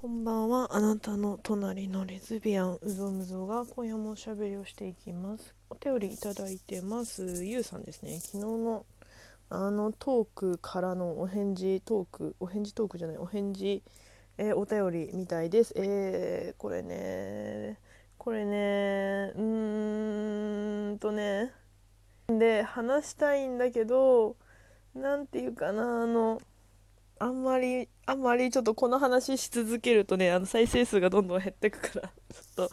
こんばんは。あなたの隣のレズビアンうぞむぞが今夜もおしゃべりをしていきます。お便りいただいてます。ゆうさんですね。昨日のあのトークからのお返事トーク、お返事トークじゃない、お返事、えーお便りみたいです。えー、これね、これね、うーんとね、で話したいんだけど、なんていうかな、あの、あんまり、あんまりちょっとこの話し続けるとね、あの再生数がどんどん減ってくから、ちょっと、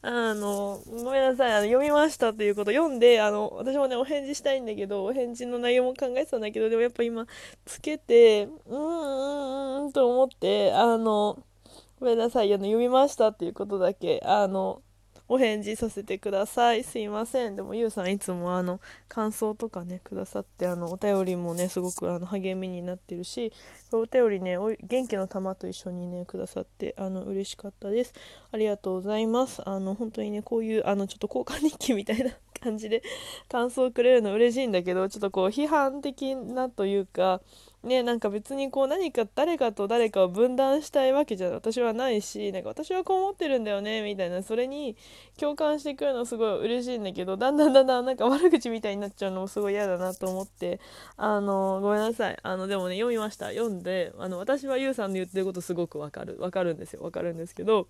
あの、ごめんなさい、あの読みましたということ読んで、あの、私もね、お返事したいんだけど、お返事の内容も考えてたんだけど、でもやっぱ今、つけて、うーん、うーん、と思って、あの、ごめんなさい、あの、読みましたっていうことだけ、あの、お返事させてください。すいません。でも、ゆうさんいつもあの、感想とかね、くださって、あの、お便りもね、すごくあの励みになってるし、お便りね、元気の玉と一緒にね、くださって、あの、嬉しかったです。ありがとうございます。あの、本当にね、こういう、あの、ちょっと交換日記みたいな感じで感想をくれるの嬉しいんだけど、ちょっとこう、批判的なというか、ね、なんか別にこう何か誰かと誰かを分断したいわけじゃ私はないしなんか私はこう思ってるんだよねみたいなそれに共感してくるのすごい嬉しいんだけどだんだんだんだんなんか悪口みたいになっちゃうのもすごい嫌だなと思ってあのごめんなさい。あのでもね読みました。読んであの私はゆうさんの言ってることすごくわかる。わかるんですよ。わかるんですけど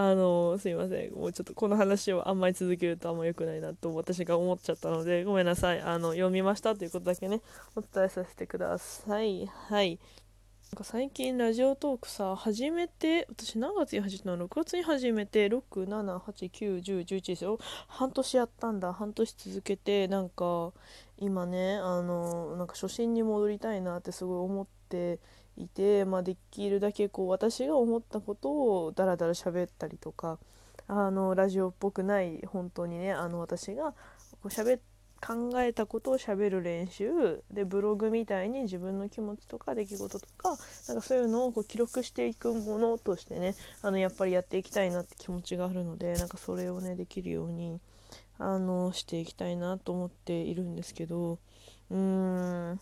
あのすいません。もうちょっとこの話をあんまり続けるとあんま良くないなと私が思っちゃったのでごめんなさい。あの読みましたということだけねお伝えさせてください。はい。なんか最近ラジオトークさ始めて私何月に始めたの？6月に始めて6789101ですよ。半年やったんだ。半年続けてなんか今ねあのなんか初心に戻りたいなってすごい思っていて、まあ、できるだけこう私が思ったことをダラダラ喋ったりとかあのラジオっぽくない本当にねあの私がこう喋考えたことを喋る練習でブログみたいに自分の気持ちとか出来事とかなんかそういうのをこう記録していくものとしてねあのやっぱりやっていきたいなって気持ちがあるのでなんかそれをねできるようにあのしていきたいなと思っているんですけどうーん。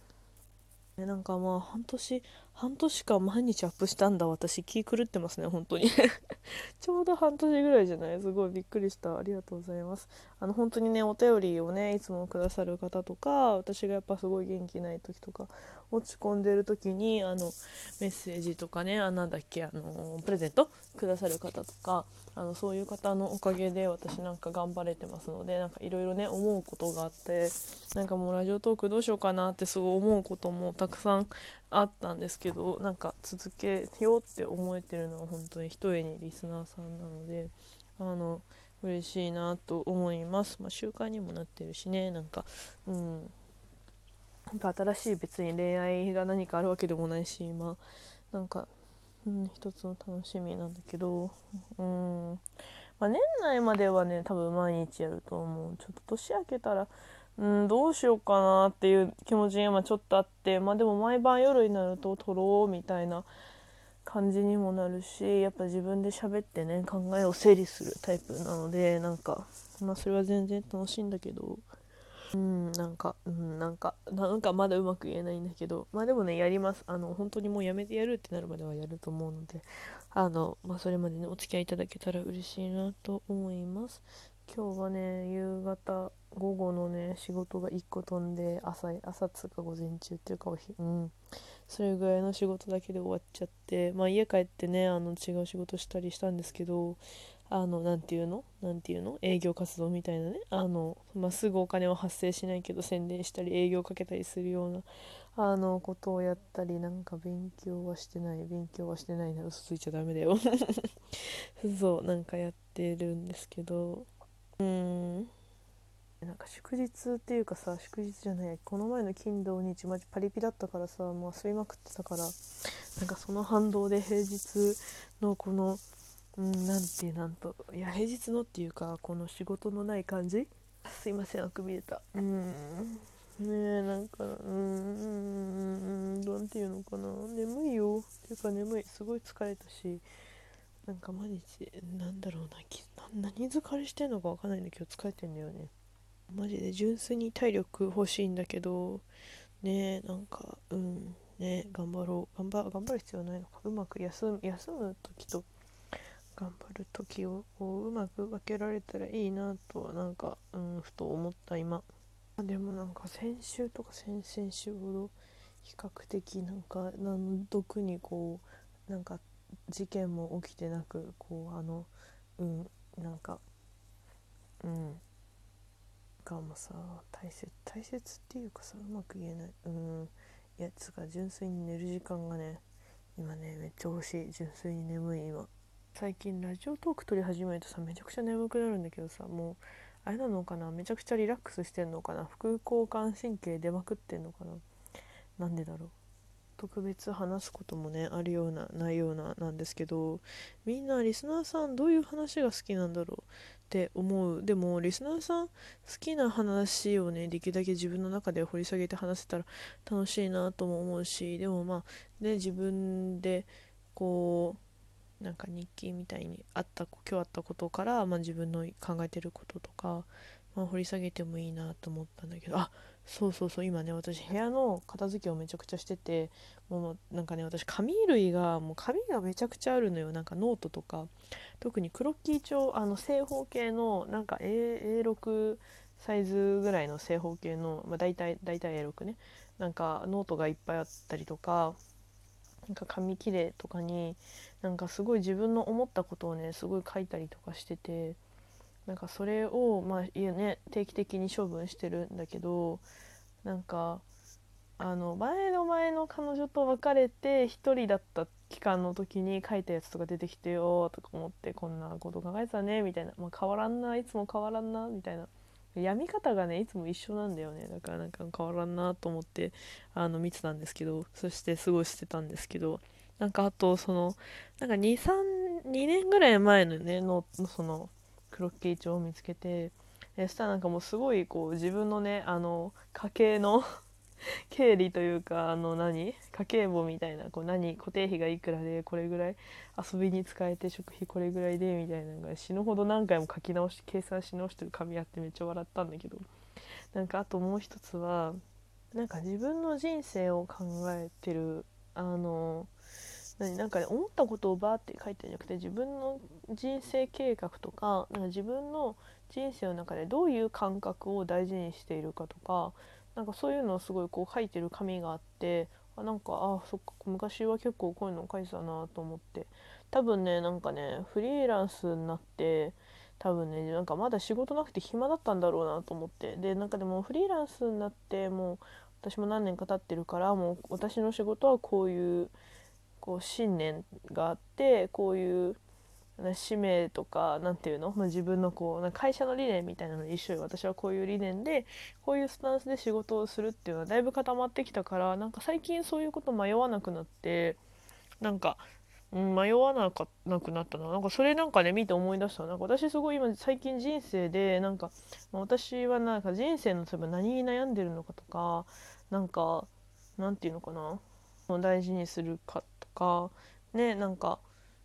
なんかまあ半年半年間毎日アップしたんだ。私気狂ってますね。本当に。ちょうど半年ぐらいじゃない？すごいびっくりした。ありがとうございます。あの本当にねお便りをねいつもくださる方とか私がやっぱすごい元気ない時とか落ち込んでる時にあのメッセージとかねあなんだっけあのプレゼントくださる方とかあのそういう方のおかげで私なんか頑張れてますのでなんかいろいろね思うことがあってなんかもうラジオトークどうしようかなってすごい思うこともたくさんあったんですけどなんか続けようって思えてるのは本当に一重にリスナーさんなのであの嬉しいなと思います、まあ、習慣にもなってるしね。なんかうん。なんか新しい別に恋愛が何かあるわけでもないし今。なんか、うん、一つの楽しみなんだけど。うん。まあ、年内まではね多分毎日やると思う。ちょっと年明けたらうんどうしようかなっていう気持ちが今ちょっとあって。まあでも毎晩夜になると撮ろうみたいな感じにもなるしやっぱ自分で喋ってね考えを整理するタイプなのでなんかまあそれは全然楽しいんだけどうんなんかうんなんかなんかまだうまく言えないんだけどまあでもねやります。あの本当にもうやめてやるってなるまではやると思うのであのまあそれまでねお付き合いいただけたら嬉しいなと思います。今日はね夕方午後のね仕事が1個飛んで朝朝つうか午前中っていうかおひうん。それぐらいの仕事だけで終わっちゃってまあ家帰ってねあの違う仕事したりしたんですけどあのなていうの？なんていうの？営業活動みたいなね。あの、まあ、すぐお金は発生しないけど宣伝したり営業かけたりするようなあのことをやったりなんか勉強はしてない勉強はしてないな嘘ついちゃダメだよ。そうなんかやってるんですけど。うん。なんか祝日っていうかさ祝日じゃないこの前の金土日マジパリピだったからさもう遊びまくってたからなんかその反動で平日のこのうんなんてなんといや平日のっていうかこの仕事のない感じ？すいませんあくび出た。うん。ねえなんかうんうんなんていうのかな眠いよっていうか眠いすごい疲れたしなんか毎日なんだろうなな何疲れしてんのかわかんないんだけど疲れてんだよね。マジで純粋に体力欲しいんだけどねえなんかうんね頑張ろう。頑張頑張る必要ないのか。うまく休む休む時と頑張る時をこううまく分けられたらいいなとはなんか、うん、ふと思った今。でもなんか先週とか先々週ほど比較的なんか何毒にこうなんか事件も起きてなくこうあのうんなんかうん。がもさ大切大切っていうかさうまく言えない。うん。いやつか純粋に寝る時間がね今ねめっちゃ欲しい。純粋に眠い今。最近ラジオトーク撮り始めるとさめちゃくちゃ眠くなるんだけどさもうあれなのかな？めちゃくちゃリラックスしてんのかな？副交感神経出まくってんのかな？なんでだろう？特別話すこともねあるようなないようななんですけどみんなリスナーさんどういう話が好きなんだろうって思う。でもリスナーさん好きな話をねできるだけ自分の中で掘り下げて話せたら楽しいなとも思うしでもまあね自分でこうなんか日記みたいにあった今日あったことから、まあ、自分の考えてることとか、まあ、掘り下げてもいいなと思ったんだけどあっそうそうそう今ね私部屋の片付けをめちゃくちゃしててもうなんかね私紙類がもう紙がめちゃくちゃあるのよ。なんかノートとか。特にクロッキー帳あの正方形のなんか A6 サイズぐらいの正方形の、まあ、大体大体 A6 ね。なんかノートがいっぱいあったりとかなんか紙切れとかになんかすごい自分の思ったことをねすごい書いたりとかしてて。なんかそれをまあね。定期的に処分してるんだけどなんかあの前の前の彼女と別れて1人だった期間の時に書いたやつとか出てきてよとか思ってこんなこと考えてたねみたいな、まあ、変わらんないつも変わらんなみたいな。読み方がねいつも一緒なんだよね。だからなんか変わらんなと思ってあの見てたんですけどそしてすごい捨てたんですけどなんかあとそのなんか232年ぐらい前のねのそのクロッキー帳を見つけてそしたらなんかもうすごいこう自分のねあの家計の 経理というかあの何家計簿みたいなこう何固定費がいくらでこれぐらい遊びに使えて食費これぐらいでみたいなのが死ぬほど何回も書き直し計算し直してる紙あってめっちゃ笑ったんだけど。なんかあともう一つはなんか自分の人生を考えてるあの何？なんか、ね、思ったことをバーって書いてるんじゃなくて自分の人生計画とかなんか自分の人生の中でどういう感覚を大事にしているかとかなんかそういうのをすごいこう書いてる紙があってあなんかあそっか昔は結構こういうのを書いてたなと思って。多分ねなんかねフリーランスになって多分ねなんかまだ仕事なくて暇だったんだろうなと思って。でなんかでもフリーランスになってもう私も何年か経ってるからもう私の仕事はこういうこう信念があってこういう使命とか何て言うの、まあ、自分のこう会社の理念みたいなのに一緒に私はこういう理念でこういうスタンスで仕事をするっていうのはだいぶ固まってきたからなんか最近そういうこと迷わなくなってなんか、ん、迷わなかなくなったな。なんかそれなんかね見て思い出したなんか私すごい今最近人生でなんか、私はなんか人生の例えば何に悩んでるのかとかなんかなんていうのかな？大事にするかっかねなんか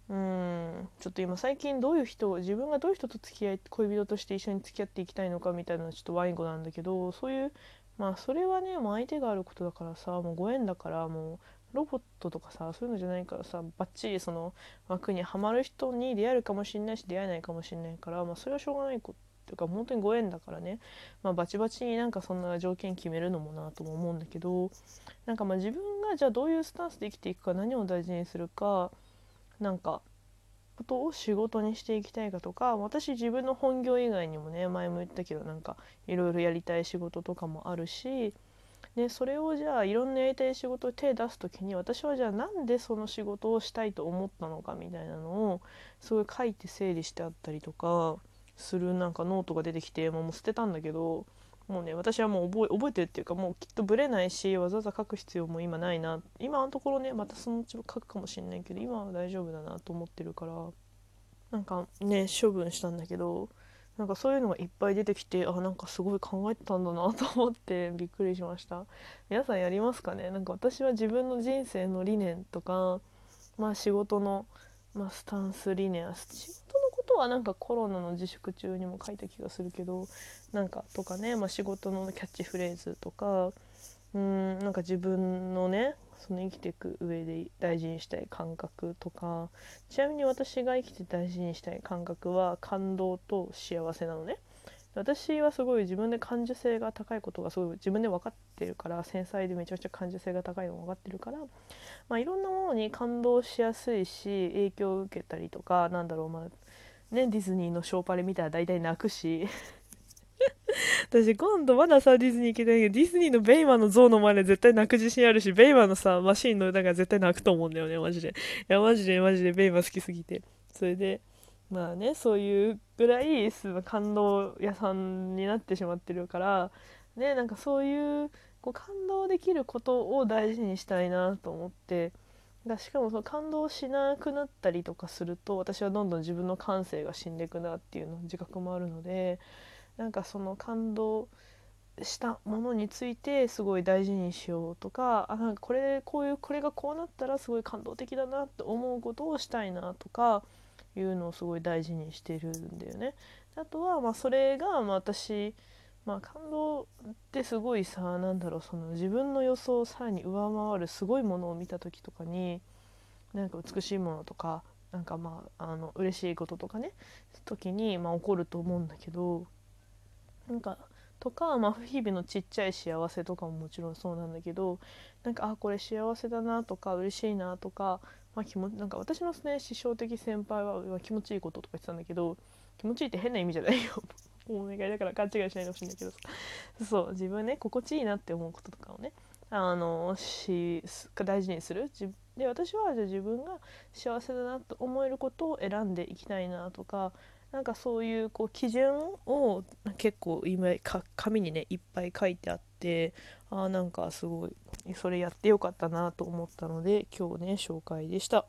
うんちょっと今最近どういう人自分がどういう人と付き合い恋人として一緒に付き合っていきたいのかみたいなちょっとワイン語なんだけどそういうまあそれはねもう相手があることだからさもうご縁だからもうロボットとかさそういうのじゃないからさバッチリその枠にはまる人に出会えるかもしれないし出会えないかもしれないから、まあ、それはしょうがないこと。いうか本当にご縁だからね、まあ、バチバチになんかそんな条件決めるのもなとも思うんだけどなんかまあ自分がじゃあどういうスタンスで生きていくか何を大事にするかなんかことを仕事にしていきたいかとか私自分の本業以外にもね前も言ったけどなんかいろいろやりたい仕事とかもあるしでそれをじゃあいろんなやりたい仕事を手出す時に私はじゃあなんでその仕事をしたいと思ったのかみたいなのをすごい書いて整理してあったりとかするなんかノートが出てきてもう捨てたんだけどもうね私はもう覚え覚えてるっていうかもうきっとブレないしわざわざ書く必要も今ないな。今のところねまたそのうち書くかもしれないけど今は大丈夫だなと思ってるからなんかね処分したんだけどなんかそういうのがいっぱい出てきてあなんかすごい考えてたんだなと思ってびっくりしました。皆さんやりますかね？なんか私は自分の人生の理念とかまあ仕事の、まあ、スタンス理念仕事とはなんかコロナの自粛中にも書いた気がするけどなんかとかね、まあ、仕事のキャッチフレーズとかうんなんか自分のねその生きていく上で大事にしたい感覚とかちなみに私が生きて大事にしたい感覚は感動と幸せなのね。私はすごい自分で感受性が高いことがすごい自分で分かってるから繊細でめちゃくちゃ感受性が高いのが分かってるから、まあ、いろんなものに感動しやすいし影響を受けたりとかなんだろうまあねディズニーのショーパレ見たら大体泣くし。私今度まださディズニー行けてないけどディズニーのベイマンの像の前で絶対泣く自信あるしベイマンのさマシーンの歌が絶対泣くと思うんだよねマジで。いやマジでマジでベイマン好きすぎて。それでまあねそういうぐらい感動屋さんになってしまってるからねなんかそういうこう感動できることを大事にしたいなと思ってだしかもその感動しなくなったりとかすると私はどんどん自分の感性が死んでいくなっていうの自覚もあるのでなんかその感動したものについてすごい大事にしようとかあなんかこれこういうこれがこうなったらすごい感動的だなって思うことをしたいなとかいうのをすごい大事にしてるんだよね。あとはまあそれがまあ私まあ感動ってすごいさなんだろうその自分の予想をさらに上回るすごいものを見た時とかになんか美しいものとかなんかまああの嬉しいこととかね時にまあ起こると思うんだけどなんかとか、まあ、日々のちっちゃい幸せとかももちろんそうなんだけどなんかあこれ幸せだなとか嬉しいなとか,、まあ、気もなんか私のね師匠的先輩は気持ちいいこととか言ってたんだけど気持ちいいって変な意味じゃないよ。お願いだから勘違いしないでほしいんだけどそう自分ね心地いいなって思うこととかをねあのし大事にするで私はじゃ自分が幸せだなと思えることを選んでいきたいなとかなんかそういうこう基準を結構今紙にねいっぱい書いてあってあなんかすごいそれやってよかったなと思ったので今日ね紹介でした。